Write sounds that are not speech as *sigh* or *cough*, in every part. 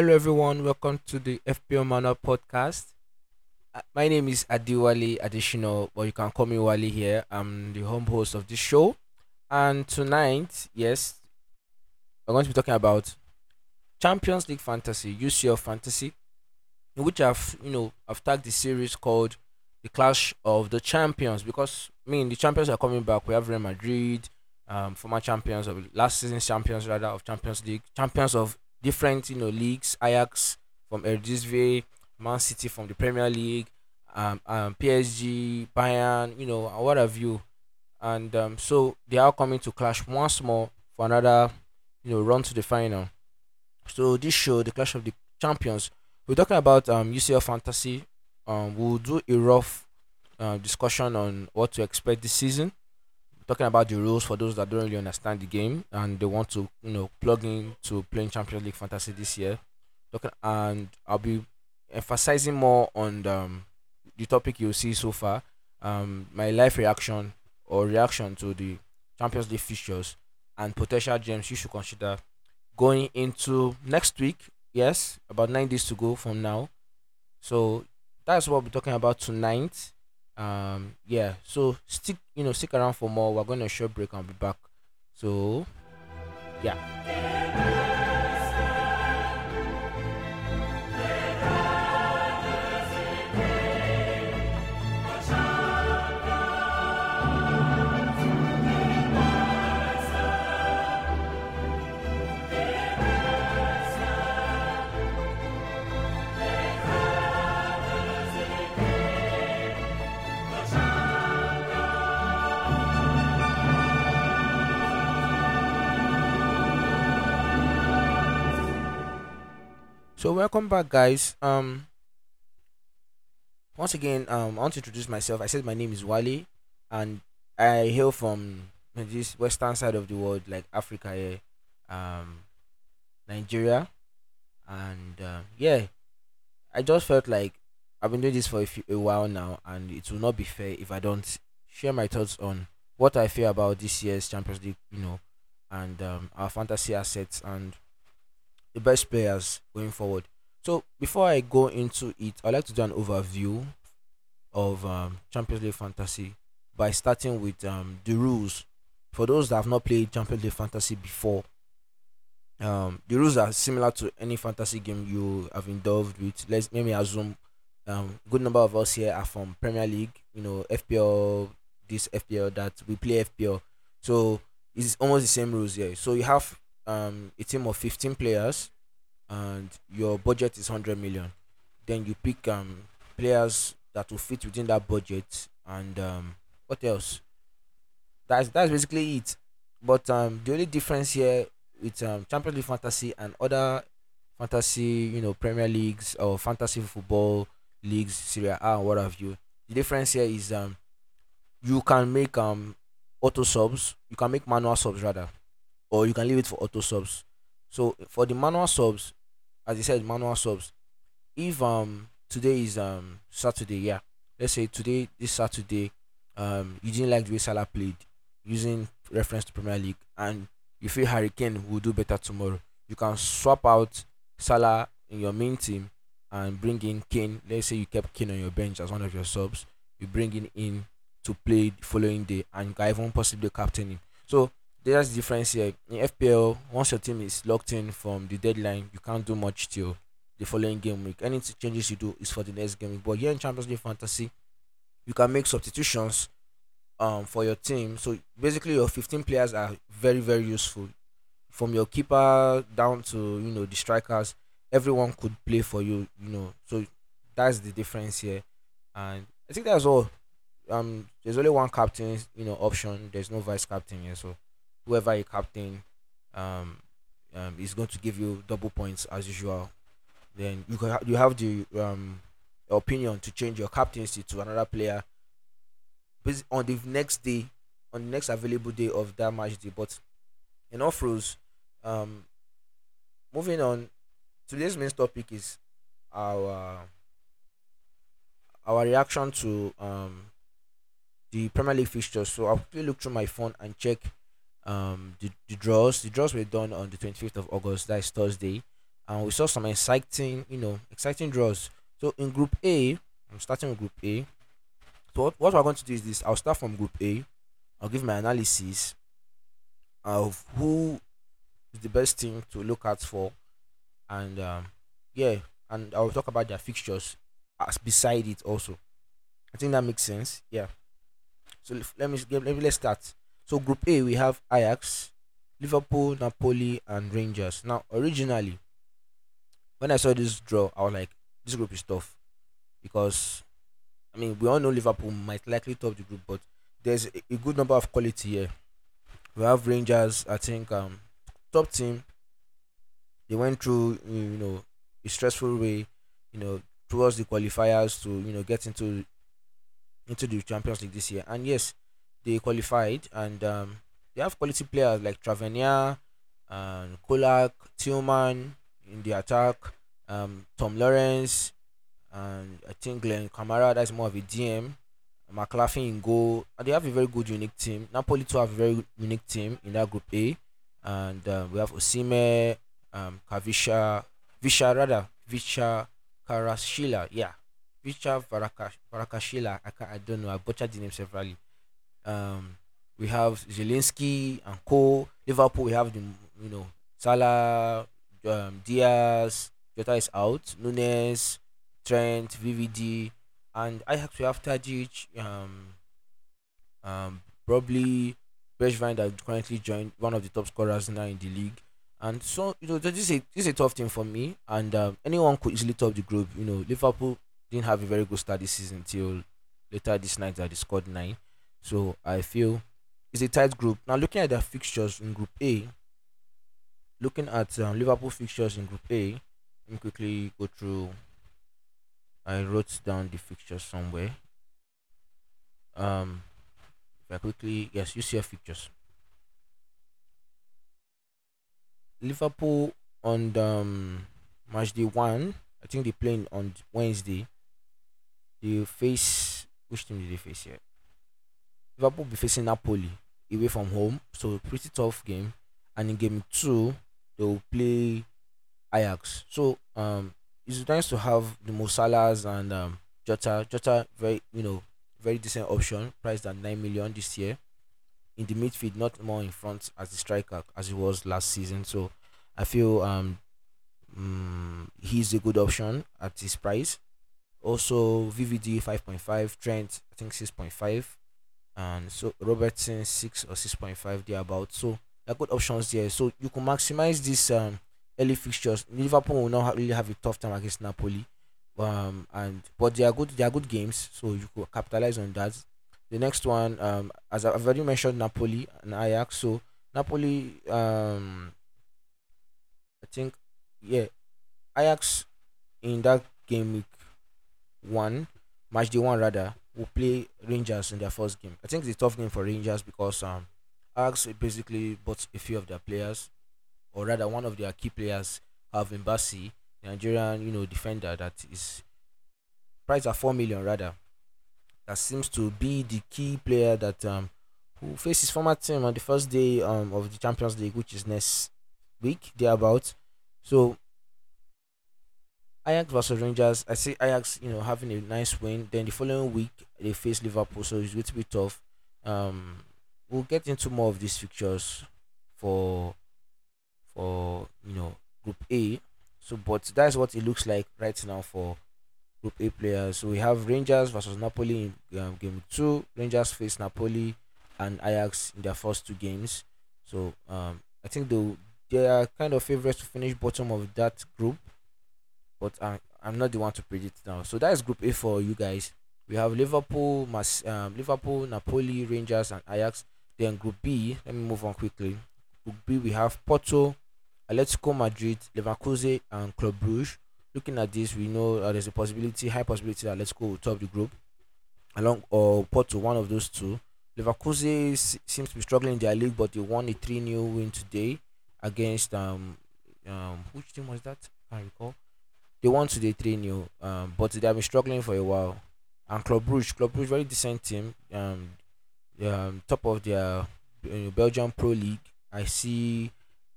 Hello, everyone. Welcome to the FPL Manual podcast. Uh, My name is Adiwali Additional, but you can call me Wale here. I'm the home host of this show. And tonight, yes, we're going to be talking about Champions League Fantasy, UCL Fantasy, in which I've, you know, I've tagged the series called The Clash of the Champions because, I mean, the champions are coming back. We have Real Madrid, um, former champions of last season's champions, rather, of Champions League, champions of different you know leagues Ajax from Eredivisie, Man City from the Premier League, um, um PSG, Bayern, you know, what have you. And um, so they are coming to clash once more for another you know run to the final. So this show, the Clash of the Champions, we're talking about um UCL fantasy. Um, we'll do a rough uh, discussion on what to expect this season talking about the rules for those that don't really understand the game and they want to you know plug in to playing Champions League fantasy this year. Talking and I'll be emphasizing more on the, um, the topic you'll see so far. Um, my live reaction or reaction to the Champions League fixtures and potential gems you should consider going into next week. Yes, about nine days to go from now. So that's what we're talking about tonight um yeah so stick you know stick around for more. We're going to short break and be back. So yeah so welcome back guys. Um once again um i want to introduce myself. I said my name is wale and i hail from this western side of the world like africa um nigeria. And uh, yeah i just felt like i've been doing this for a, few, a while now and it will not be fair if i don't share my thoughts on what i feel about this year's champions league you know and um, our fantasy assets and the best players going forward. So before I go into it, I'd like to do an overview of um, Champions League fantasy by starting with um, the rules. For those that have not played Champions League fantasy before, um, the rules are similar to any fantasy game you have involved with. Let's maybe assume um, good number of us here are from Premier League, you know, FPL, this FPL that we play FPL. So it's almost the same rules here. So you have um a team of 15 players and your budget is 100 million. Then you pick um players that will fit within that budget and um what else? That's that's basically it. But um the only difference here with um champions league fantasy and other fantasy you know premier leagues or fantasy football leagues Serie A and what have you the difference here is um you can make um auto subs you can make manual subs rather or you can leave it for auto subs. So for the manual subs, as I said, manual subs. If um today is um Saturday, yeah, let's say today this Saturday, um you didn't like the way Salah played, using reference to Premier League, and you feel Harry Kane will do better tomorrow. You can swap out Salah in your main team and bring in Kane. Let's say you kept Kane on your bench as one of your subs. You bring him in to play the following day, and you can even possibly captain him. So there's the difference here. In FPL, once your team is locked in from the deadline, you can't do much till the following game week. Any changes you do is for the next game week. But here in Champions League Fantasy, you can make substitutions um for your team. So basically, your 15 players are very very useful. From your keeper down to you know the strikers, everyone could play for you. You know, so that's the difference here. And I think that's all. Um, there's only one captain, you know, option. There's no vice captain here, so whoever you captain um, um is going to give you double points as usual. Then you can you have the um opinion to change your captaincy to another player on the next day, on the next available day of that match day. But in off rules, um, moving on, today's main topic is our our reaction to um the Premier League fixtures. So I'll quickly look through my phone and check um the, the draws. The draws were done on the 25th of August, that is Thursday. and we saw some exciting, you know, exciting draws. So in Group A, I'm starting with Group A. So what, what we're going to do is this: I'll start from Group A. I'll give my analysis of who is the best team to look out for, and um, yeah, and I'll talk about their fixtures as beside it also. I think that makes sense. Yeah. So let me let me let's start. So Group A we have Ajax, Liverpool, Napoli, and Rangers. Now originally, when I saw this draw, I was like, this group is tough because I mean we all know Liverpool might likely top the group, but there's a, good number of quality here. We have Rangers. I think um top team. They went through you know a stressful way, you know, towards the qualifiers to you know get into into the Champions League this year. And yes, they qualified and um, they have quality players like Tavernier and Colak, Tillman in the attack, um, Tom Lawrence, and I think Glenn Kamara, that's more of a DM. McLaughlin in goal. And they have a very good, unique team. Napoli too have a very unique team in that group A. And um, we have Osimhen, um, Kavisha, Visha rather, Visha Karashila, yeah. Visha Varakashila, I, I don't know, I butchered the name severally. Um, we have Zielinski and Co. Liverpool, we have the, you know, Salah, um, Diaz, Jota is out, Nunez, Trent, VVD, and I to have Tadic, um, um, probably Bergwijn that currently joined one of the top scorers now in the league. And so you know this is a this is a tough thing for me, and um, anyone could easily top the group. You know Liverpool didn't have a very good start this season until later this night that they scored nine. So I feel it's a tight group. Now looking at the fixtures in Group A, looking at um, Liverpool fixtures in Group A, let me quickly go through. I wrote down the fixtures somewhere. Um, if I quickly yes, you see your fixtures. Liverpool on the, um, match day one. I think they playing on Wednesday. They face which team did they face here? Liverpool be facing Napoli away from home, so pretty tough game. And in game two, they will play Ajax. So um, it's nice to have the Musalas and um, Jota. Jota very you know very decent option, priced at nine million this year in the midfield, not more in front as the striker as he was last season. So I feel um, um he's a good option at his price. Also VVD five point five, Trent I think six point five, and so Robertson six or six point five about. So there are good options there. So you can maximize this um early fixtures. Liverpool will not really have a tough time against Napoli. Um and but they are good they are good games, so you could capitalize on that. The next one, um, as I've already mentioned, Napoli and Ajax. So Napoli, um, I think, yeah, Ajax in that game week one, match day one rather, will play Rangers in their first game. I think it's a tough game for Rangers because um, Ajax basically bought a few of their players, or rather one of their key players, Calvin Bassey, Nigerian, you know, defender that is priced at four million rather that seems to be the key player that um who faces former team on the first day um of the Champions League, which is next week, thereabout. So Ajax versus Rangers, I see Ajax, you know, having a nice win. Then the following week they face Liverpool, so it's going to be tough. Um, we'll get into more of these fixtures for for you know Group A. So, but that's what it looks like right now for Group A players. So we have Rangers versus Napoli in um, game two. Rangers face Napoli and Ajax in their first two games. So um, I think they they are kind of favorites to finish bottom of that group, but I, I'm not the one to predict now. So that is Group A for you guys. We have Liverpool, Mas, um, Liverpool, Napoli, Rangers, and Ajax. Then Group B. Let me move on quickly. Group B we have Porto, Atletico Madrid, Leverkusen, and Club Brugge looking at this, we know uh, there's a possibility, high possibility that let's go top the group, along or Porto, one of those two. Leverkusen seems to be struggling in their league, but they won a 3 0 win today against um um which team was that? I recall. They won today 3 0, um, but they have been struggling for a while. And Club Brugge, Club Brugge, very decent team. Um, um top of their uh, Belgian Pro League. I see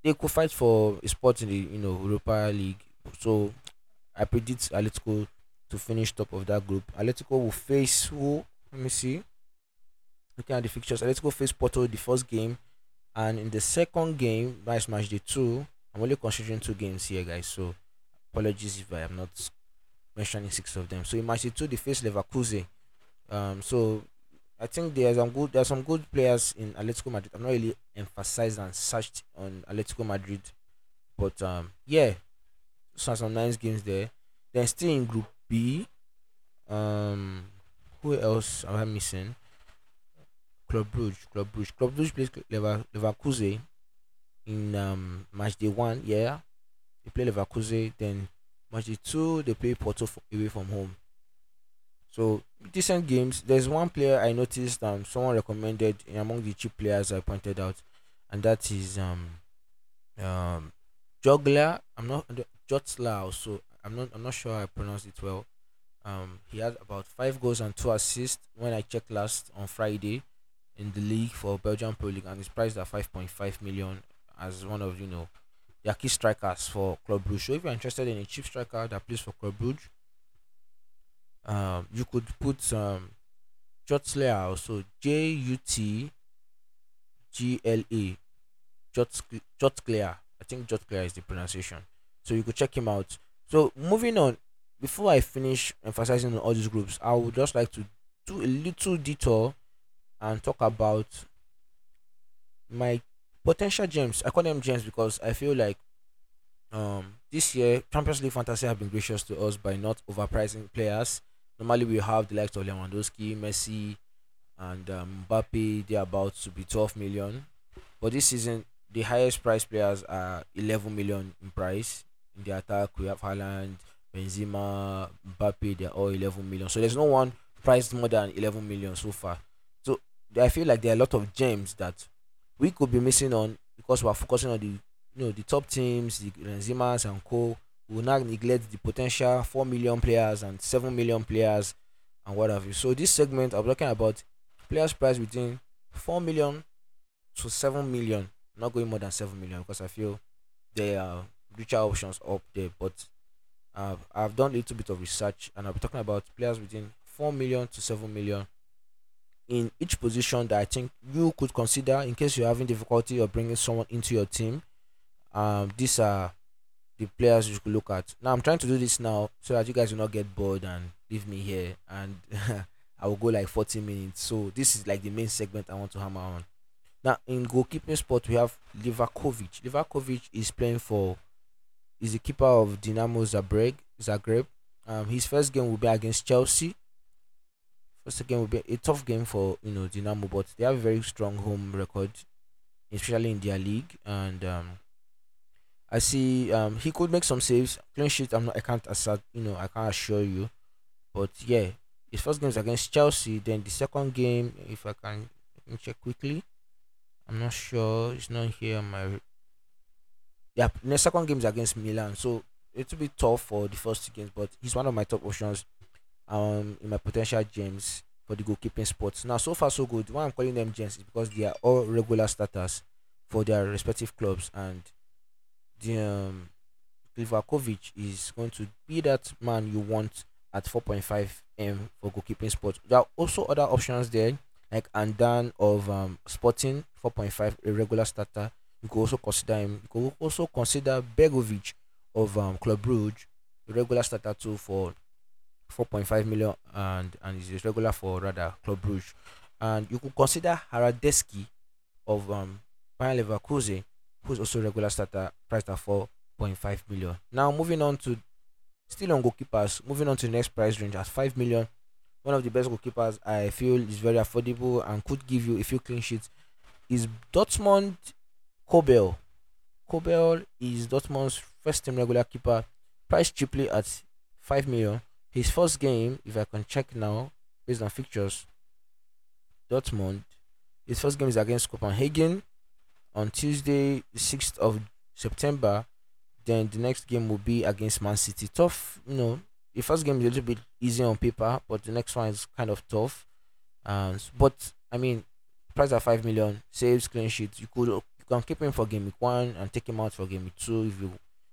they could fight for a spot in the you know Europa League. So I predict Atletico to finish top of that group. Atletico will face who? Let me see. Looking at the fixtures, Atletico face Porto the first game, and in the second game, nice match day two. I'm only considering two games here, guys. So apologies if I am not mentioning six of them. So in match two, they face Leverkusen. Um, so I think there's some good there's some good players in Atletico Madrid. I'm not really emphasized and searched on Atletico Madrid, but um, yeah, so some nice games there. Then still in Group B, um, who else am I missing? Club Brugge, Club Brugge, Club Brugge plays Lever, Leverkusen in um, match day one. Yeah, they play Leverkusen. Then match day two, they play Porto away from home. So decent games. There's one player I noticed um someone recommended among the cheap players I pointed out, and that is um um Juggler. I'm not Jotla also. I'm not I'm not sure I pronounced it well. Um, he had about five goals and two assists when I checked last on Friday in the league for Belgian Pro League, and he's priced at 5.5 million as one of you know the key strikers for Club Brugge. So if you're interested in a cheap striker that plays for Club Brugge, um, you could put um, Jutslayer also J U T G L A Jutglair. I think Jutglair is the pronunciation. So you could check him out. So moving on, before I finish emphasizing on all these groups, I would just like to do a little detour and talk about my potential gems. I call them gems because I feel like um this year Champions League fantasy have been gracious to us by not overpricing players. Normally we have the likes of Lewandowski, Messi, and um, Mbappe. They're about to be 12 million, but this season the highest price players are 11 million in price. In the attack, we have Haaland, Benzema, Mbappe. They're all 11 million. So there's no one priced more than 11 million so far. So I feel like there are a lot of gems that we could be missing on because we're focusing on the you know the top teams, the Benzemas and co. We will not neglect the potential four million players and seven million players and what have you. So this segment I'm talking about players price between four million to seven million. not going more than seven million because I feel there are richer options up there. But I've done a little bit of research and I'll be talking about players between four million to seven million in each position that I think you could consider in case you're having difficulty or bringing someone into your team. Um, these are the players you could look at. Now I'm trying to do this now so that you guys will not get bored and leave me here and *laughs* I will go like 40 minutes. So this is like the main segment I want to hammer on. Now in goalkeeping spot we have Livakovic. Livakovic is playing for is the keeper of Dinamo Zagreb. Zagreb. Um, his first game will be against Chelsea First game will be a tough game for you know Dinamo, but they have a very strong home record, especially in their league. And um, I see um, he could make some saves. Clean sheet, I'm not. I can't assert. You know, I can't assure you. But yeah, his first game is against Chelsea. Then the second game, if I can check quickly, I'm not sure. It's not here. My yeah, the second game is against Milan. So it will be tough for the first two games, but he's one of my top options um in my potential gems for the goalkeeping spots. Now, so far so good. Why I'm calling them gems is because they are all regular starters for their respective clubs, and the um, Livakovic is going to be that man you want at 4.5 m for goalkeeping spots. There are also other options there, like Adan of um, Sporting 4.5, a regular starter. You could also consider him. You could also consider Begovic of um, Club Brugge, a regular starter too for 4.5 million and and is regular for rather Club Brugge. And you could consider Haradeski of um Bayer Leverkusen, who's also regular starter, priced at 4.5 million. Now moving on to still on goalkeepers, moving on to the next price range at 5 million. One of the best goalkeepers I feel is very affordable and could give you a few clean sheets is Dortmund Kobel. Kobel is Dortmund's first team regular keeper, priced cheaply at 5 million his first game, if I can check now, based on fixtures, Dortmund, his first game is against Copenhagen on Tuesday, 6th of September. Then the next game will be against Man City. Tough, you know. The first game is a little bit easy on paper, but the next one is kind of tough. Um, but I mean, price at five million, saves, clean sheets. You could you can keep him for game week one and take him out for game week two if you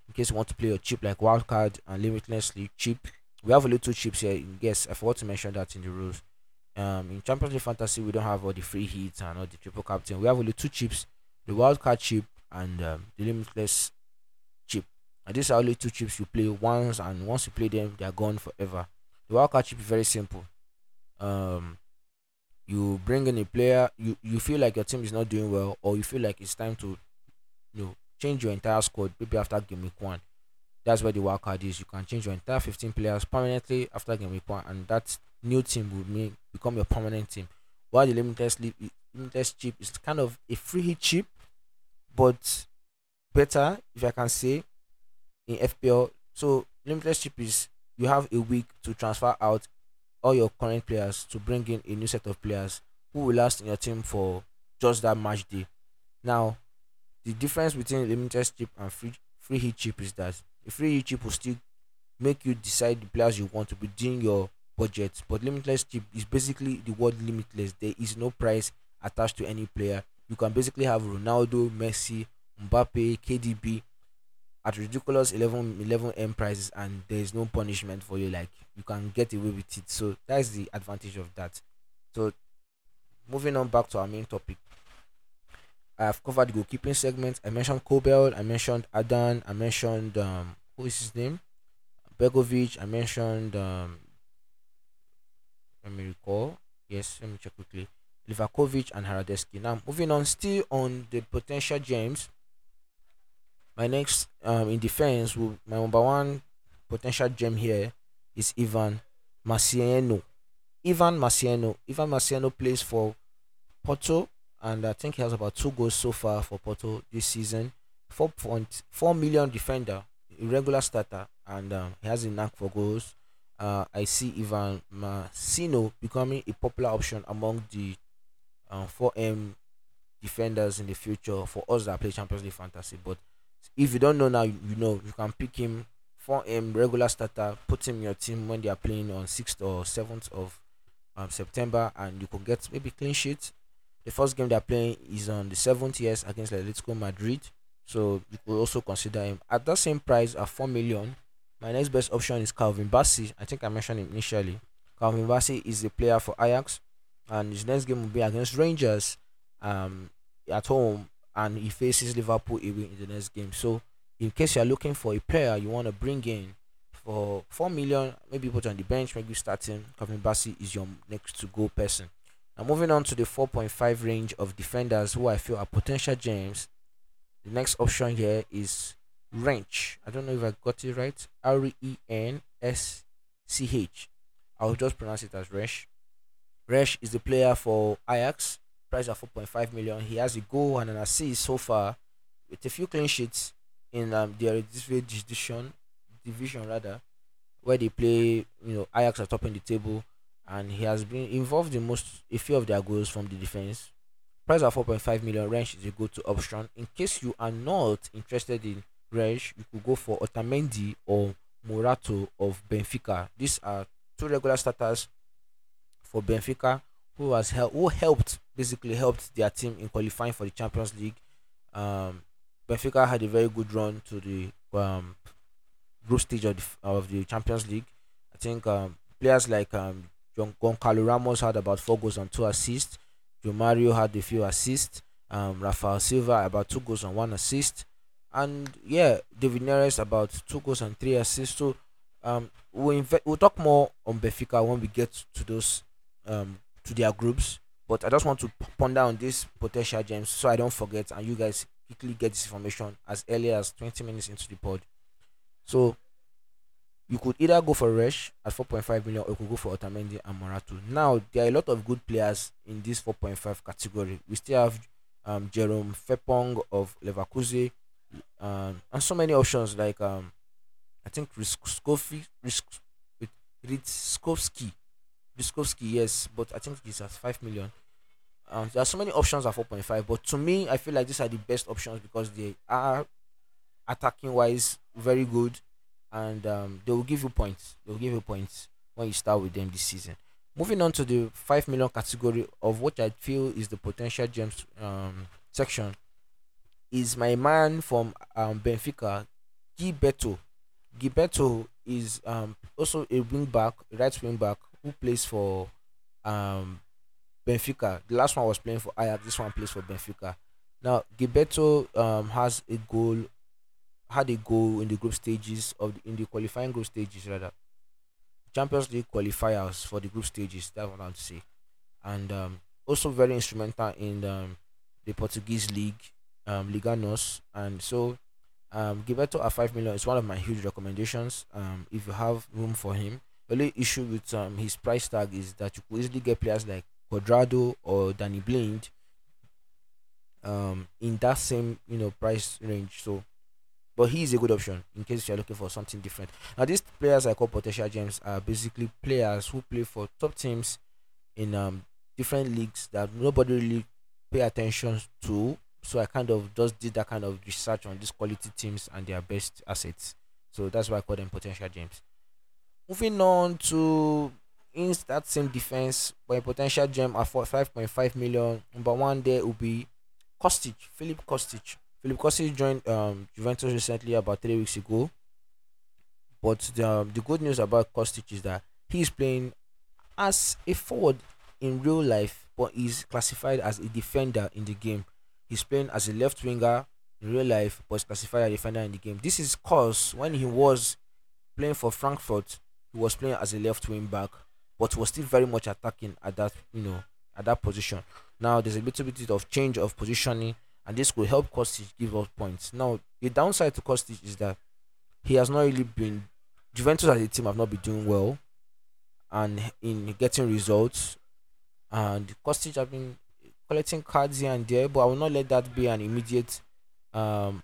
in case you want to play your chip like wildcard and limitlessly cheap. We have a little chips here. Yes, I forgot to mention that in the rules. Um, in Champions League Fantasy, we don't have all the free hits and all the triple captain. We have only two chips: the wildcard chip and um, the limitless chip. And these are only two chips you play once, and once you play them, they are gone forever. The wildcard chip is very simple. Um, you bring in a player, you, you feel like your team is not doing well, or you feel like it's time to you know change your entire squad maybe after game week one. That's where the wildcard is. You can change your entire 15 players permanently after game week one, and that new team will make, become your permanent team. While the limitless limitless chip is kind of a free hit chip, but better if I can say in FPL. So limited chip is you have a week to transfer out all your current players to bring in a new set of players who will last in your team for just that match day. Now, the difference between limited chip and free free hit chip is that the free chip will still make you decide the players you want to be doing your budget, but limitless chip is basically the word limitless. There is no price attached to any player. You can basically have Ronaldo, Messi, Mbappe, KDB at ridiculous 11 11 m prices and there is no punishment for you. Like you can get away with it. So that's the advantage of that. So moving on back to our main topic i've covered the goalkeeping segment. I mentioned kobel i mentioned adan i mentioned um who is his name? Begovic i mentioned um let me recall. Yes let me check quickly. Livakovic and haradeski now moving on still on the potential gems my next um in defense will my number one potential gem here is Ivan Marcano. Ivan Marcano. Ivan Marcano plays for Porto and I think he has about two goals so far for Porto this season. 4.4 million defender, regular starter, and um, he has a knack for goals. Uh, I see Ivan Marcano becoming a popular option among the um, 4M defenders in the future for us that play Champions League fantasy. But if you don't know now, you, know you can pick him for him regular starter, put him in your team when they are playing on sixth or seventh of um, September, and you can get maybe clean sheet. The first game they are playing is on the seventh years against Atletico Madrid, so you could also consider him at that same price at four million. My next best option is Calvin Bassey. I think I mentioned initially. Calvin Bassey is a player for Ajax, and his next game will be against Rangers um, at home and he faces Liverpool away in the next game. So, in case you are looking for a player you want to bring in for four million, maybe put on the bench, maybe starting, Calvin Bassey is your next to go person. Now, moving on to the 4.5 range of defenders who I feel are potential gems. The next option here is Rensch. I don't know if I got it right. R E N S C H. I'll just pronounce it as Resh. Resh is the player for Ajax price at 4.5 million. He has a goal and an assist so far with a few clean sheets in um, the division, division rather, where they play. You know, Ajax are topping the table, and he has been involved in most a few of their goals from the defense. Price at 4.5 million. Range is a go-to option. In case you are not interested in range, you could go for Otamendi or Morato of Benfica. These are two regular starters for Benfica who has helped who helped basically helped their team in qualifying for the Champions League. Um, Benfica had a very good run to the um, group stage of the, of the Champions League. I think um, players like um, Goncalo Ramos had about four goals and two assists. Joao Mario had a few assists. Um, Rafael Silva about two goals and one assist. And yeah, David Neres about two goals and three assists. So um, we'll, we'll talk more on Benfica when we get to those um, to their groups. But I just want to ponder on these potential gems so I don't forget and you guys quickly get this information as early as 20 minutes into the pod. So you could either go for Resh at 4.5 million or you could go for Otamendi and Morato. Now there are a lot of good players in this 4.5 category. We still have um, Jerome Frimpong of Leverkusen um, and so many options like um, I think Riskovsky, Ritzkowski Biskovsky, yes, but I think he's at five million. Um, there are so many options at four point five, but to me, I feel like these are the best options because they are attacking wise very good, and um, they will give you points. They will give you points when you start with them this season. Moving on to the five million category of what I feel is the potential gems um, section. is my man from um, Benfica, Gilberto. Gilberto is um, also a wing back, right wing back who plays for um, Benfica. The last one was playing for Ajax. This one plays for Benfica. Now Gilberto um, has a goal, had a goal in the group stages of the, in the qualifying group stages rather. Champions League qualifiers for the group stages. That's what I want to say, and um, also very instrumental in um, the Portuguese league, um, Liga NOS, and so um, Gilberto at five million is one of my huge recommendations. Um, if you have room for him, the only issue with um his price tag is that you could easily get players like Cuadrado or Danny Blind um in that same you know price range. So but he is a good option in case you're looking for something different. Now these players I call potential gems are basically players who play for top teams in um different leagues that nobody really pay attention to. So I kind of just did that kind of research on these quality teams and their best assets. So that's why I call them potential gems. Moving on to in that same defense, but potential gem at for 5.5 million. Number one there will be Kostic, Filip Kostic. Filip Kostic joined um, Juventus recently about three weeks ago. But the, um, the good news about Kostic is that he is playing as a forward in real life, but is classified as a defender in the game. He's playing as a left winger in real life, but classified as a defender in the game. This is cause when he was playing for Frankfurt, he was playing as a left wing back, but was still very much attacking at that you know at that position. Now there's a little bit of change of positioning, and this could help Kostic give us points. Now the downside to Kostic is that he has not really been Juventus as a team have not been doing well, and in getting results, and Kostic have been collecting cards here and there, but I will not let that be an immediate um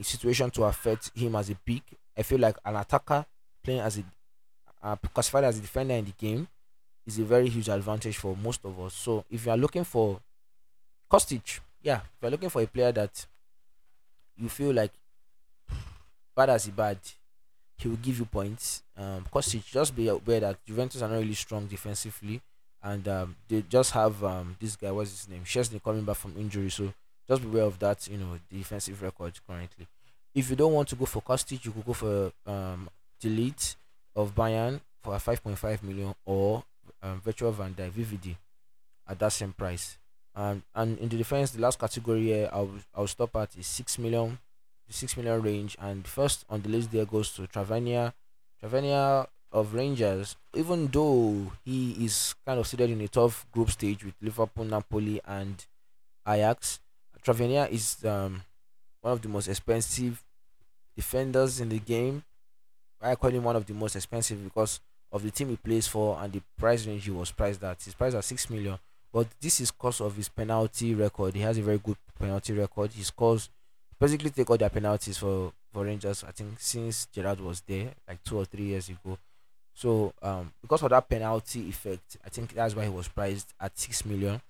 situation to affect him as a pick. I feel like an attacker playing as a uh, classified as a defender in the game is a very huge advantage for most of us. So if you are looking for Kostic, yeah, if you're looking for a player that you feel like bad as a bad, he will give you points. Um, Kostic, just be aware that Juventus are not really strong defensively, and um, they just have um this guy. What's his name? Szczesny coming back from injury, so just be aware of that. You know, defensive record currently. If you don't want to go for Kostic, you could go for um De Ligt of Bayern for a 5.5 million or um, Virgil Van Dijk VVD at that same price. And in the defense, the last category here I'll, I'll stop at is 6 million, the 6 million range. And first on the list there goes to Tavernier. Tavernier of Rangers, even though he is kind of seated in a tough group stage with Liverpool, Napoli, and Ajax, Tavernier is um, one of the most expensive defenders in the game. I call him one of the most expensive because of the team he plays for and the price range he was priced at. He's priced at six million, but this is because of his penalty record. He has a very good penalty record. He scores basically take all their penalties for for Rangers. I think since Gerrard was there, like two or three years ago. So um, because of that penalty effect, I think that's why he was priced at six million.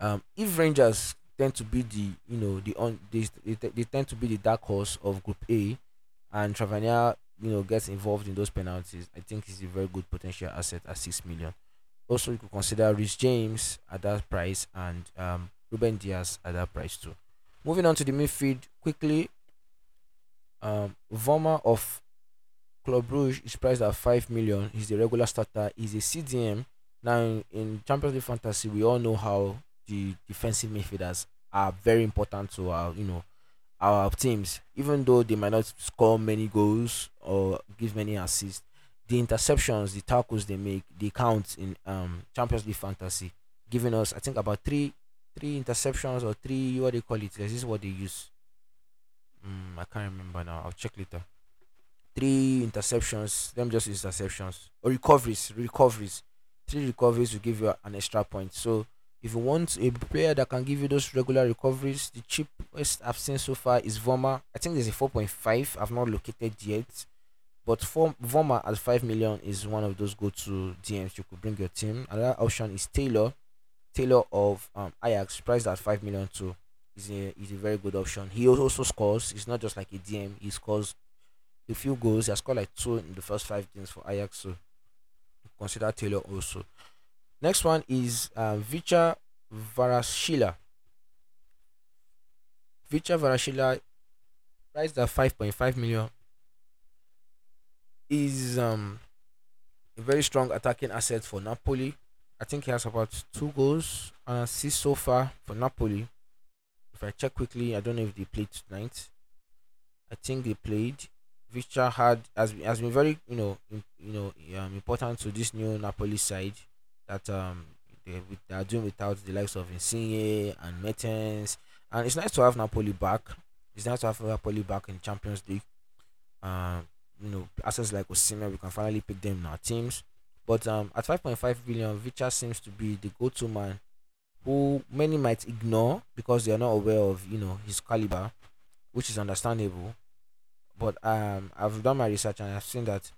Um, if Rangers tend to be the you know the on they, they, they tend to be the dark horse of Group A, and Tavernier you know gets involved in those penalties, I think he's a very good potential asset at six million. Also, you could consider Reece James at that price and um, Ruben Dias at that price too. Moving on to the midfield quickly. Um, Vormer of Club Brugge is priced at five million. He's the regular starter. He's a CDM. Now in, in Champions League fantasy, we all know how the defensive midfielders are very important to our you know our teams, even though they might not score many goals or give many assists, the interceptions, the tackles they make, they count in um Champions League fantasy, giving us I think about three three interceptions or three what they call it. This is what they use. Mm, I can't remember now. I'll check later. Three interceptions, them just interceptions or recoveries, recoveries. Three recoveries will give you an extra point. So if you want a player that can give you those regular recoveries, the cheapest I've seen so far is Vormer. I think there's a 4.5. I've not located yet. But for Vormer at 5 million is one of those go to DMs you could bring your team. Another option is Taylor. Taylor of um, Ajax, priced at 5 million too. Is a, is a very good option. He also scores. It's not just like a DM, he scores a few goals. He has scored like two in the first five games for Ajax. So consider Taylor also. Next one is uh, Vicha Varashila. Vicha Varashila, priced at 5.5 million, is um a very strong attacking asset for Napoli. I think he has about two goals and assists so far for Napoli. If I check quickly, I don't know if they played tonight. I think they played. Vicha had has been, has been very you know in, you know um, important to this new Napoli side that um they, they are doing without the likes of Insigne and Mertens, and it's nice to have Napoli back. It's nice to have Napoli back in Champions League. Um, you know, assets like Osimhen, we can finally pick them in our teams. But um, at 5.5 billion, Vicha seems to be the go-to man who many might ignore because they are not aware of you know his caliber, which is understandable. But um, I've done my research and I've seen that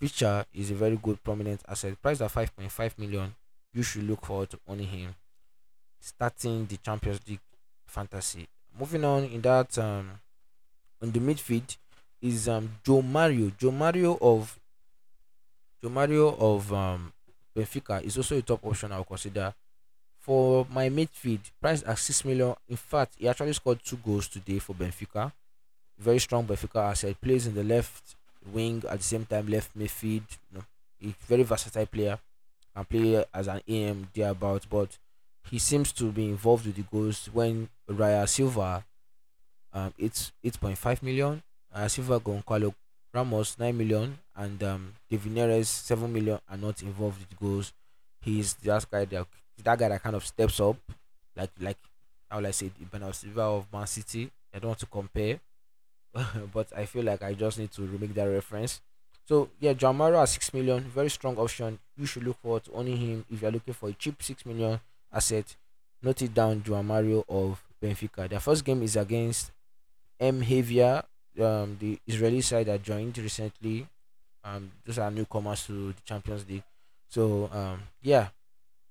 Vicha is a very good prominent asset. Priced at 5.5 million, you should look forward to owning him starting the Champions League fantasy. Moving on in that um on the midfield is um Joao Mario. Joao Mario of Joao Mario of um Benfica is also a top option I'll consider. For my midfield, priced at six million. In fact, he actually scored two goals today for Benfica. Very strong Benfica asset. Plays in the left wing at the same time left midfield. You know, very versatile player. Can play as an AM thereabout, but he seems to be involved with the goals when Rafa Silva um it's 8.5 million uh, Silva Goncalo Ramos 9 million and um David Neres 7 million are not involved with goals. He's that guy that that guy that kind of steps up like like how I say Bernardo Silva of Man City. I don't want to compare *laughs* but I feel like I just need to remake that reference. So yeah Jamaro at 6 million very strong option. You should look forward to owning him if you're looking for a cheap 6 million asset. Note it down Joao Mario of Benfica. Their first game is against M Havia um, the Israeli side that joined recently. Um, those are newcomers to the Champions League. So um, yeah,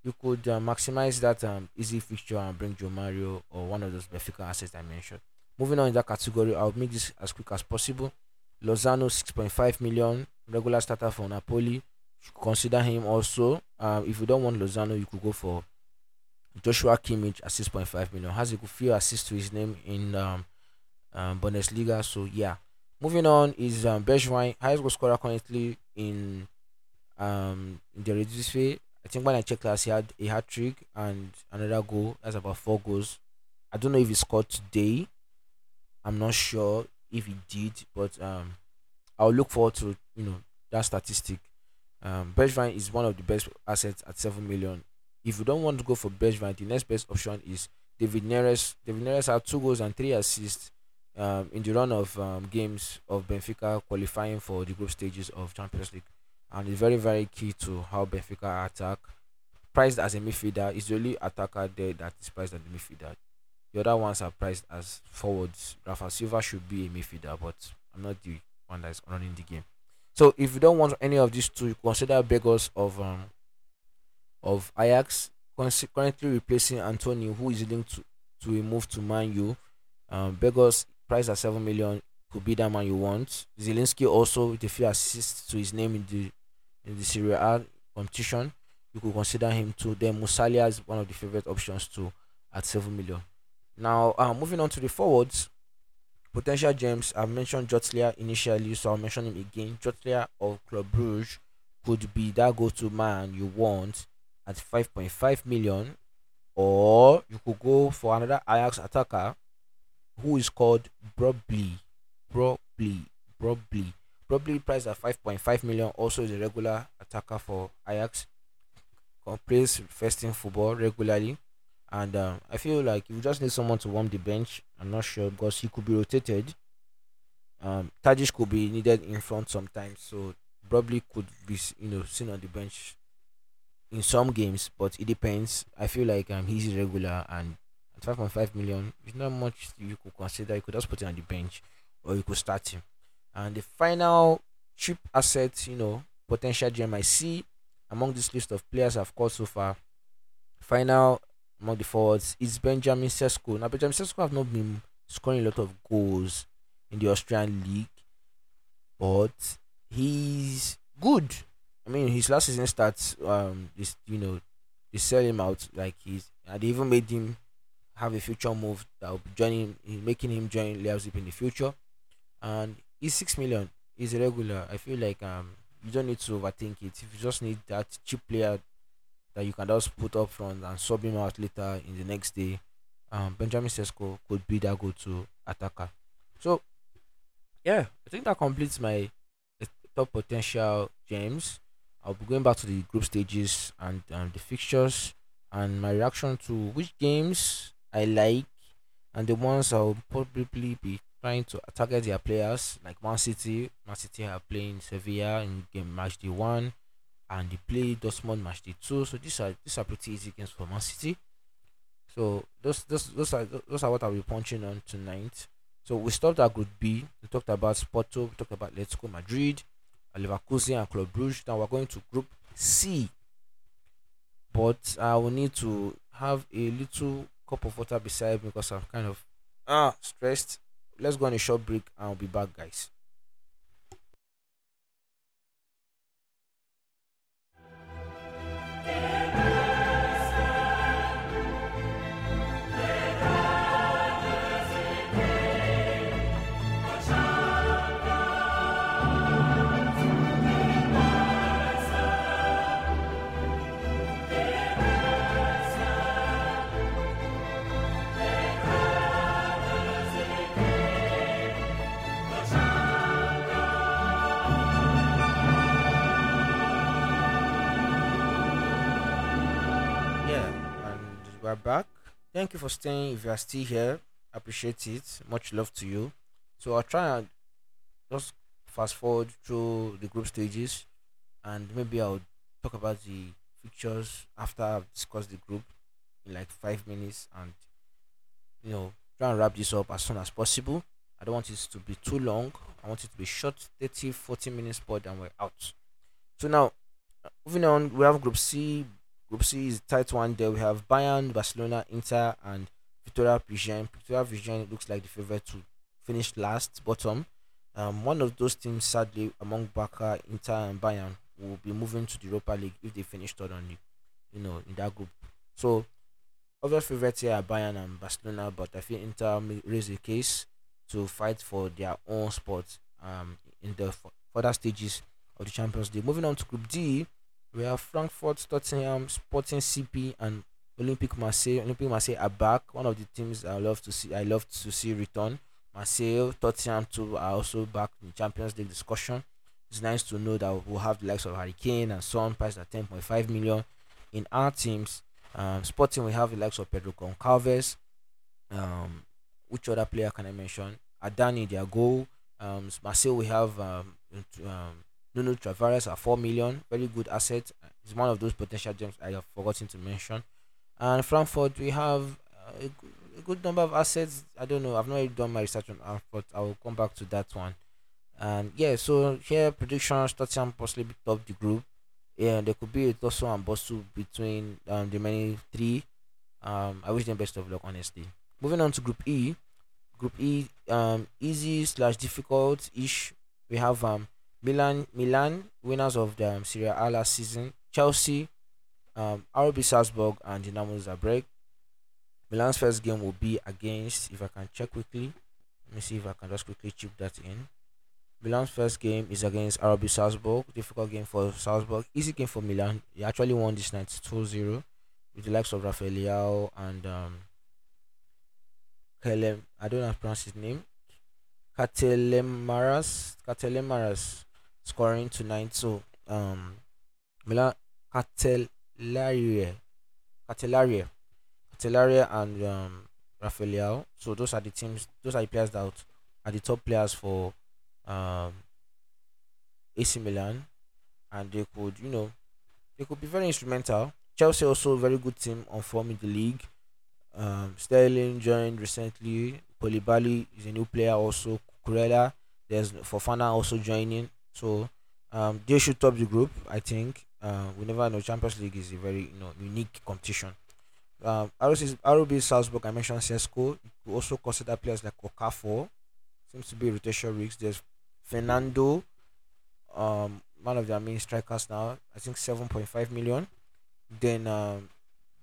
you could uh, maximize that um, easy fixture and bring Joao Mario or one of those Benfica assets I mentioned. Moving on in that category, I'll make this as quick as possible. Lozano 6.5 million regular starter for Napoli. Consider him also. Um, if you don't want Lozano, you could go for Joshua Kimmich at 6.5 million. Has a good few assists to his name in um, um, Bundesliga. So yeah, moving on is um, Bergwijn, highest goal scorer currently in um in the Eredivisie. I think when I checked last, he had a hat trick and another goal. That's about four goals. I don't know if he scored today. I'm not sure if he did, but um, I'll look forward to you know that statistic. Um, Bergwijn is one of the best assets at seven million. If you don't want to go for Bergwijn, the next best option is David Neres. David Neres had two goals and three assists um, in the run of um, games of Benfica qualifying for the group stages of Champions League, and it's very very key to how Benfica attack. Priced as a midfielder, is the only attacker there that is priced as a midfielder. The other ones are priced as forwards. Rafa Silva should be a midfielder, but I'm not the one that's running the game. So if you don't want any of these two, consider Begos of um of Ajax currently replacing Antonio, who is linked to, to a move to Man U. Um, Begos price at 7 million could be that man you want. Zielinski also with a few assists to his name in the in the Serie A competition. You could consider him too. Then Musiala is one of the favorite options too at 7 million. Now, uh, moving on to the forwards, potential gems. I mentioned Jotlia initially, so I'll mention him again. Jotlia of Club Brugge could be that go-to man you want at 5.5 million, or you could go for another Ajax attacker who is called Brobly. Brobly. Brobly. Brobly priced at 5.5 million. Also is a regular attacker for Ajax. Plays first in football regularly. And um, I feel like you just need someone to warm the bench. I'm not sure because he could be rotated. Um, Tadic could be needed in front sometimes. So Brobly could be you know seen on the bench in some games, but it depends. I feel like um, he's irregular and at 5.5 million, it's not much you could consider. You could just put it on the bench or you could start him. And the final cheap asset, you know, potential gem I see among this list of players I've called so far, final among the forwards is Benjamin Sesko. Now, Benjamin Sesko have not been scoring a lot of goals in the Austrian league, but he's good. I mean, his last season starts, um, this you know, they sell him out like he's, and they even made him have a future move that will be joining, making him join Leipzig in the future. And he's six million. He's a regular. I feel like um you don't need to overthink it. If you just need that cheap player that you can just put up front and sub him out later in the next day, um Benjamin Sesko could be that go-to attacker. So yeah, I think that completes my uh, top potential James. I'll be going back to the group stages and um, the fixtures and my reaction to which games I like and the ones I'll probably be trying to target their players like Man City. Man City are playing Sevilla in game match day one and they play Dortmund match day two. So these are these are pretty easy games for Man City. So those those those are those are what I'll be punching on tonight. So we stopped at Group B. We talked about Porto. We talked about Atletico Madrid, Leverkusen, and Club Brugge. Now we're going to Group C. But I will need to have a little cup of water beside me because I'm kind of ah stressed. Let's go on a short break and I'll be back, guys. We're back. Thank you for staying. If you are still here, appreciate it. Much love to you. So I'll try and just fast forward through the group stages, and maybe I'll talk about the fixtures after I've discussed the group in like five minutes, and you know try and wrap this up as soon as possible. I don't want it to be too long. I want it to be short, 30, 40 minutes, but then we're out. So now, moving on, we have Group C, Group C is tight one. There we have Bayern, Barcelona, Inter, and Victoria Pilsen. Victoria Pilsen looks like the favorite to finish last, bottom. Um, one of those teams, sadly, among Barca, Inter, and Bayern, will be moving to the Europa League if they finish third on the, you know, in that group. So, other favorites here are Bayern and Barcelona, but I feel Inter may raise a case to fight for their own spot um in the further stages of the Champions League. Moving on to Group D, we have Frankfurt, Tottenham, Sporting CP, and Olympique Marseille. Olympique Marseille are back. One of the teams I love to see. I love to see return. Marseille, Tottenham too are also back in the Champions League discussion. It's nice to know that we'll have the likes of Harry Kane and Son priced at 10.5 million in our teams. Um, Sporting, we have the likes of Pedro Goncalves. Um, which other player can I mention? Adani, their goal. Um, Marseille, we have um, um, Nuno Tavares at 4 million. Very good asset. He's one of those potential gems I have forgotten to mention. And Frankfurt, we have uh, a, good, a good number of assets. I don't know. I've not really done my research on Frankfurt. I will come back to that one. And yeah, so here predictions Tottenham possibly top the group. Yeah, there could be a tussle and bustle between um, the many three. Um, I wish them best of luck, honestly. Moving on to Group E. Group E, um, easy slash difficult ish. We have um Milan, Milan winners of the um, Serie A last season. Chelsea, um, RB Salzburg, and Dinamo Zagreb. Milan's first game will be against. If I can check quickly, let me see if I can just quickly chip that in. Milan's first game is against RB Salzburg. Difficult game for Salzburg. Easy game for Milan. He actually won this night 2-0 with the likes of Rafael Leao and um, Kelem. I don't know how to pronounce his name. Katelemaras. Katelemaras scoring tonight. So um, Milan Catelaria, Catelaria, Catelaria, and um, Rafael So those are the teams. Those are the players that are the top players for um, AC Milan, and they could, you know, they could be very instrumental. Chelsea also a very good team on form in the league. Um, Sterling joined recently. Koulibaly is a new player also. Kurela, there's Fofana also joining. So um, they should top the group. I think. Uh, we never know. Champions League is a very you know unique competition. Um, RB, RB Salzburg, I mentioned Sesko. You also consider players like Okafor. Seems to be rotation rigs. There's Fernando, um, one of their main strikers now. I think seven point five million. Then um,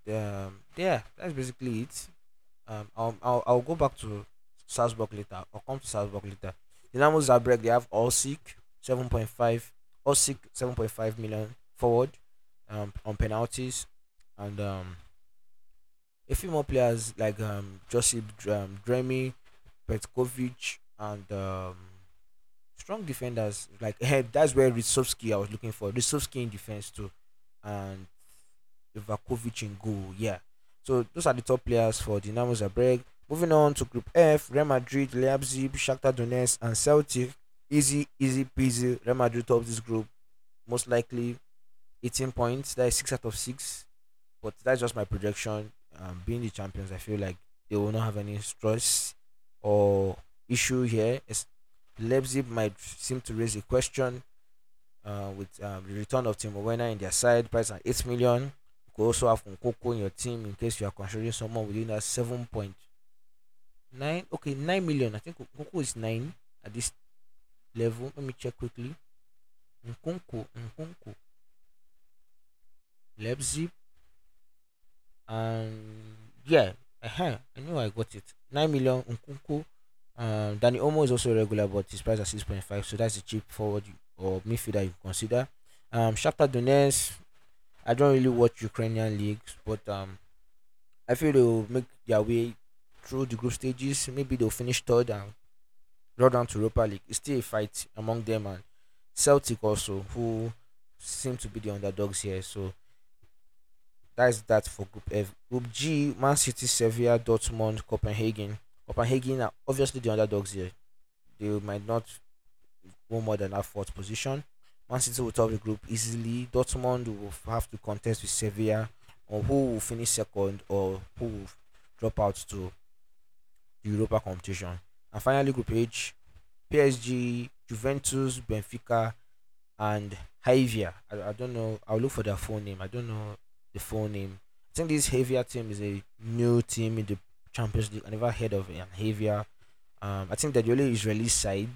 the, yeah, that's basically it. Um, I'll, I'll, I'll go back to Salzburg later. I'll come to Salzburg later. Dinamo Zagreb, they have Orsic, 7.5, Orsic, 7.5 million forward um, on penalties. And um, a few more players like um, Josip um, Dremi, Petkovic, and um, strong defenders. Like hey, that's where Ristovski I was looking for. Ristovski in defense too, and Livakovic in goal. Yeah. So those are the top players for Dinamo Zagreb. Moving on to Group F, Real Madrid, Leipzig, Shakhtar Donetsk, and Celtic. Easy, easy peasy. Real Madrid top this group, most likely 18 points. That is six out of six. But that's just my projection. Um, being the champions, I feel like they will not have any stress or issue here. It's Leipzig might seem to raise a question uh, with um, the return of Timo Werner in their side, price at 8 million. You could also have Nkoko in your team in case you are considering someone within that 7.9. Okay, 9 million. I think Nkoko is 9 at this level. Let me check quickly. Nkunku, Nkunku. Leipzig. And yeah, uh-huh, I know I got it. 9 million Nkunku um, Dani Olmo is also regular, but his price at 6.5, so that's a cheap forward or midfielder you consider. Um, Shakhtar Donetsk, I don't really watch Ukrainian leagues, but um, I feel they'll make their way through the group stages. Maybe they'll finish third and draw down to Europa League. It's still a fight among them and Celtic also, who seem to be the underdogs here. So that's that for Group F. Group G, Man City, Sevilla, Dortmund, Copenhagen. Copenhagen are obviously the underdogs here. They might not go more than that fourth position. Man City will top the group easily. Dortmund will have to contest with Sevilla, on who will finish second, or who will drop out to the Europa competition. And finally, Group H, PSG, Juventus, Benfica, and Havia. I, I don't know. I'll look for their full name. I don't know the full name. I think this Havia team is a new team in the Champions League. I never heard of an Havia. Um, I think that the only Israeli side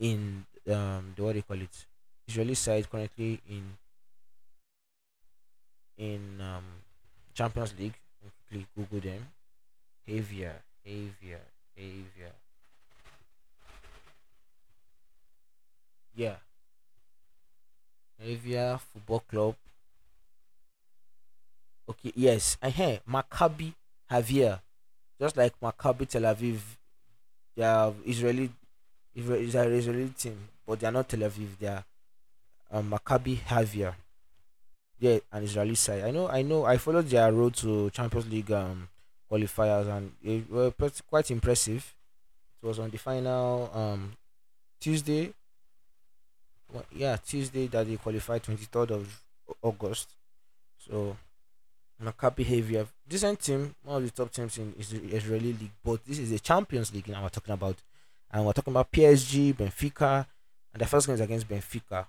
in um the what do you call it? Israeli side currently in in um Champions League. Quickly Google them. Havia, Havia, Havia. Yeah. Havia Football Club. Okay, yes. I hear Maccabi Javier, just like Maccabi Tel Aviv, they are Israeli, Israeli, Israeli team, but they are not Tel Aviv. They are um, Maccabi Javier. Yeah, an Israeli side. I know. I know. I followed their road to Champions League um, qualifiers, and it was quite impressive. It was on the final um, Tuesday. Well, yeah, Tuesday that they qualified, twenty third of August. So Maccabi Behavior, decent team, one of the top teams in the Israeli league, but this is a Champions League now we're talking about, and we're talking about PSG, Benfica, and the first game is against Benfica.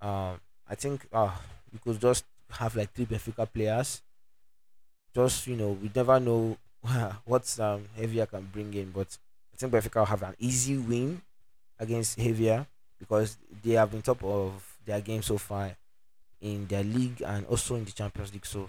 Um, I think uh you could just have like three Benfica players. Just you know, we never know *laughs* what um Havia can bring in, but I think Benfica will have an easy win against Havia because they have been top of their game so far in their league and also in the Champions League. So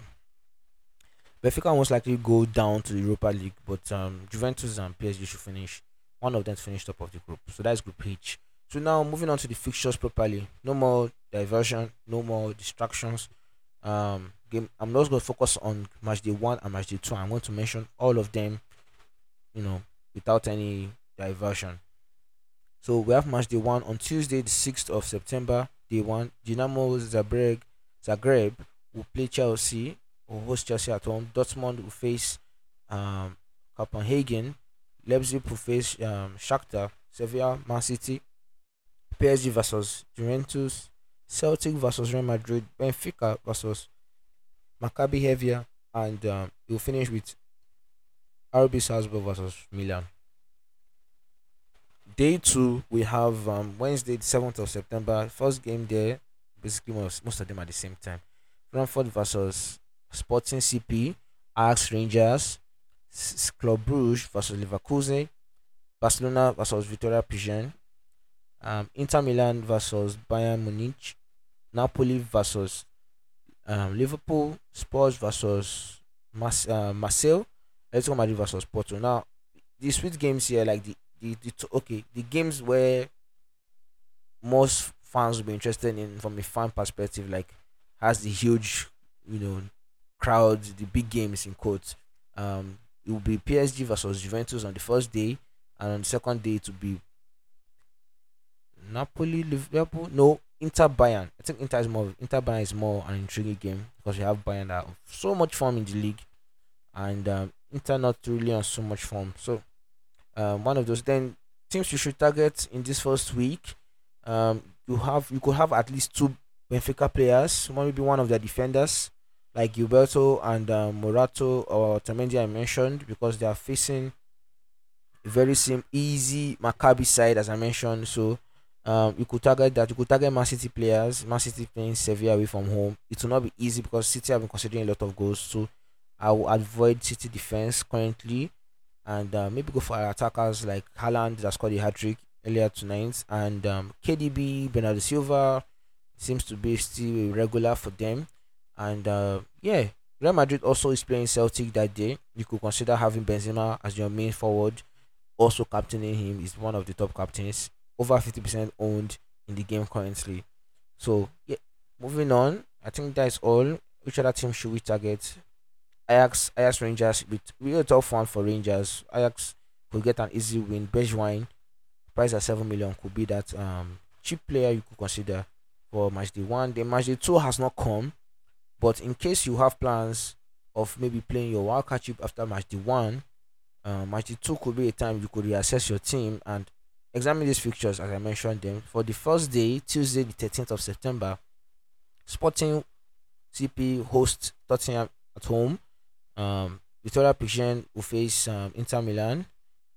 Benfica most likely go down to the Europa League, but um, Juventus and PSG should finish. One of them to finish top of the group. So that's Group H. So now moving on to the fixtures properly. No more diversion, no more distractions. Um, game. I'm not going to focus on match day one and match day two. I'm going to mention all of them, you know, without any diversion. So we have match day one on Tuesday, the sixth of September. Day one, Dinamo Zagreb, Zagreb will play Chelsea will host Chelsea at home. Dortmund will face um, Copenhagen. Leipzig will face um, Shakhtar. Sevilla, Man City. PSG versus Juventus. Celtic versus Real Madrid. Benfica versus Maccabi Havia. And um, will finish with RB Salzburg versus Milan. Day two, we have um, Wednesday, the 7th of September. First game there. Basically, most, most of them at the same time. Frankfurt versus Sporting CP, Ajax Rangers, Club Brugge versus Leverkusen, Barcelona versus Victoria Pilsen, um, Inter Milan versus Bayern Munich, Napoli versus um, Liverpool, Spurs versus Mas- uh, Marseille, Atletico Madrid versus Porto. Now, the sweet games here, like the the, the okay, the games where most fans will be interested in from a fan perspective, like has the huge, you know, crowd, the big games in quotes. Um, it will be PSG versus Juventus on the first day, and on the second day it will be Napoli, Liverpool. No, Inter Bayern. I think Inter is more Inter Bayern is more an intriguing game because you have Bayern that have so much form in the league, and um, Inter not really on so much form. So um, one of those then teams you should target in this first week. Um, you have you could have at least two Benfica players. One will be one of their defenders, like Gilberto and um, Morato or Otamendi I mentioned, because they are facing a very same easy Maccabi side as I mentioned. So um, you could target that. You could target Man City players. Man City playing Sevilla away from home. It will not be easy because City have been considering a lot of goals. So I will avoid City defense currently, and uh, maybe go for attackers like Haaland that scored a hat trick earlier tonight, and um, KDB, Bernardo Silva seems to be still regular for them, and uh, yeah, Real Madrid also is playing Celtic that day. You could consider having Benzema as your main forward, also captaining him. is one of the top captains, over fifty percent owned in the game currently. So yeah, moving on. I think that is all. Which other team should we target? Ajax, Ajax Rangers with real tough one for Rangers. Ajax could get an easy win. Bergwijn, price at seven million, could be that um cheap player you could consider for match day one. The match day two has not come, but in case you have plans of maybe playing your wildcard chip after match day one, uh, match day two could be a time you could reassess your team and examine these fixtures as I mentioned them. For the first day, Tuesday the 13th of September, Sporting CP host Tottenham at home. Um, Victoria Pilsen will face um, Inter Milan,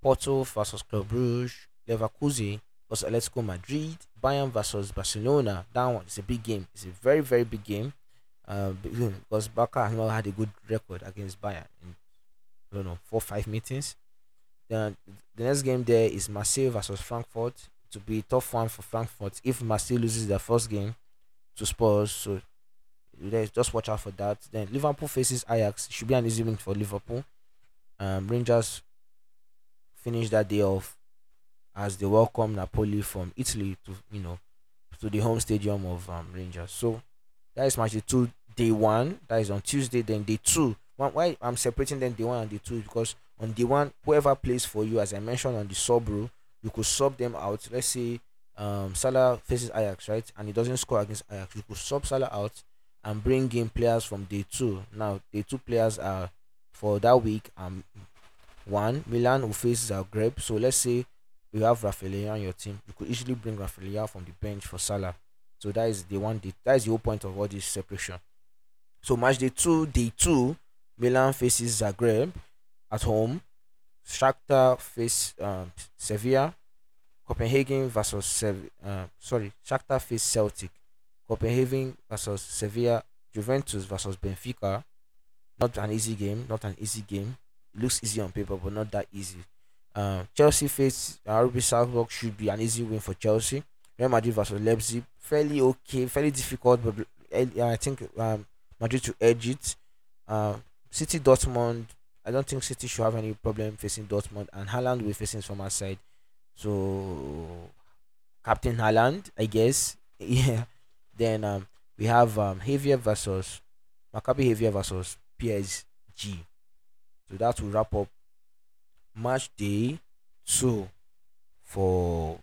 Porto versus Club Brugge, Leverkusen versus Atletico Madrid, Bayern versus Barcelona. That one is a big game. It's a very very big game. Uh, because Barca has not had a good record against Bayern in I don't know four five meetings. Then the next game there is Marseille versus Frankfurt. To be a tough one for Frankfurt if Marseille loses their first game to Spurs. So just watch out for that. Then Liverpool faces Ajax. Should be an easy win for Liverpool. Um, Rangers finish that day off as they welcome Napoli from Italy to you know to the home stadium of um, Rangers. So that is match two day one. That is on Tuesday. Then day two. Why I'm separating them day one and day two because on day one, whoever plays for you, as I mentioned on the sub rule, you could sub them out. Let's say um Salah faces Ajax, right, and he doesn't score against Ajax. You could sub Salah out and bring in players from day two. Now, day two players are for that week. Um, one Milan will face Zagreb. So let's say you have Rafael on your team, you could easily bring Rafael from the bench for Salah. So that is the one. Day, that is the whole point of all this separation. So match day two, day two, Milan faces Zagreb at home. Shakhtar face um, Sevilla. Copenhagen versus Sev- uh, sorry, Shakhtar face Celtic. Copenhagen versus Sevilla, Juventus versus Benfica. Not an easy game. Not an easy game. Looks easy on paper, but not that easy. Uh, Chelsea face uh, RB Salzburg should be an easy win for Chelsea. Real Madrid versus Leipzig, fairly okay, fairly difficult, but uh, I think um, Madrid to edge it. Uh, City Dortmund, I don't think City should have any problem facing Dortmund, and Haaland will facing from our side. So, Captain Haaland, I guess, *laughs* yeah, then um, we have um, Javier versus Maccabi Javier versus PSG. So that will wrap up match day two for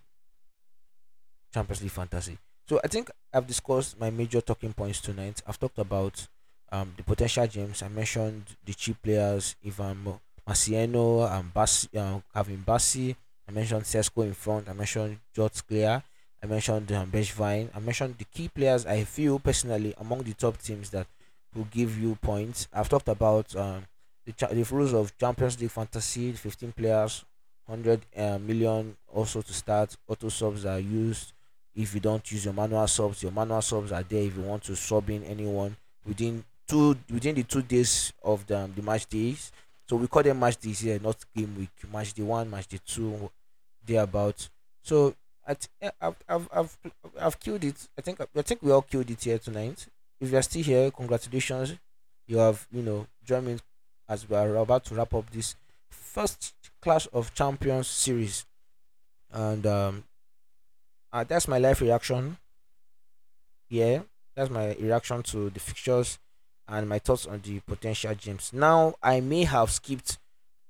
Champions League Fantasy. So I think I've discussed my major talking points tonight. I've talked about um, the potential gems. I mentioned the cheap players, Ivan Marcano and Bassey, um, Calvin Bassey. I mentioned Sesko in front. I mentioned George Clear. I mentioned um, Bergwijn. I mentioned the key players I feel personally among the top teams that will give you points. I've talked about um, the, cha- the rules of Champions League Fantasy, 15 players, 100 uh, million also to start. Auto subs are used if you don't use your manual subs. Your manual subs are there if you want to sub in anyone within two within the two days of the, the match days. So we call them match days here, not game week. Match day one, match day two, thereabout. So I I've, I've, I've, I've killed it. I think I think we all killed it here tonight. If you're still here, congratulations. You have you know joined me as we are about to wrap up this first Clash of Champions series. And um, uh, that's my live reaction. Yeah, that's my reaction to the fixtures and my thoughts on the potential gems. Now, I may have skipped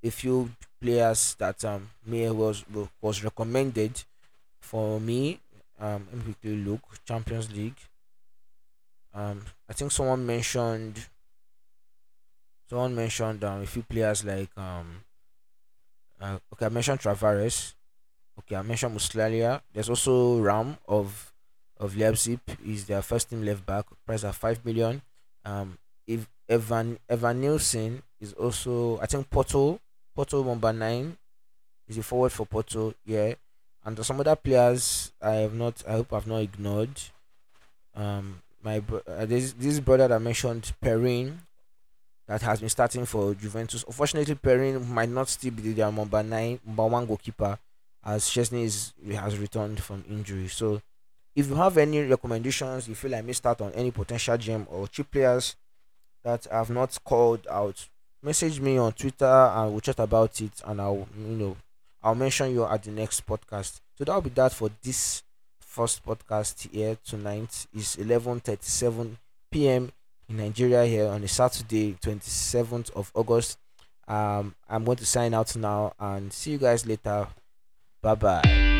a few players that um may was was recommended for me. Um, let me quickly look Champions League. Um, I think someone mentioned. Someone mentioned um, a few players like um. Uh, okay, I mentioned Tavares. Okay, I mentioned Musiala. There's also Raum of of Leipzig. Is their first team left back, price at five million. Um, if Evan Evanilson is also I think Porto Porto number nine is a forward for Porto. Yeah, and some other players I have not. I hope I've not ignored. Um, my uh, this this brother that mentioned Perin that has been starting for Juventus. Unfortunately, Perin might not still be their number nine, number one goalkeeper, as Szczesny is has returned from injury. So, if you have any recommendations, you feel I missed out on any potential gem or cheap players that I have not called out, message me on Twitter and we'll chat about it and I'll you know I'll mention you at the next podcast. So that'll be that for this first podcast here tonight. Is eleven thirty seven PM in Nigeria here on a Saturday, twenty seventh of August. Um I'm going to sign out now and see you guys later. Bye bye.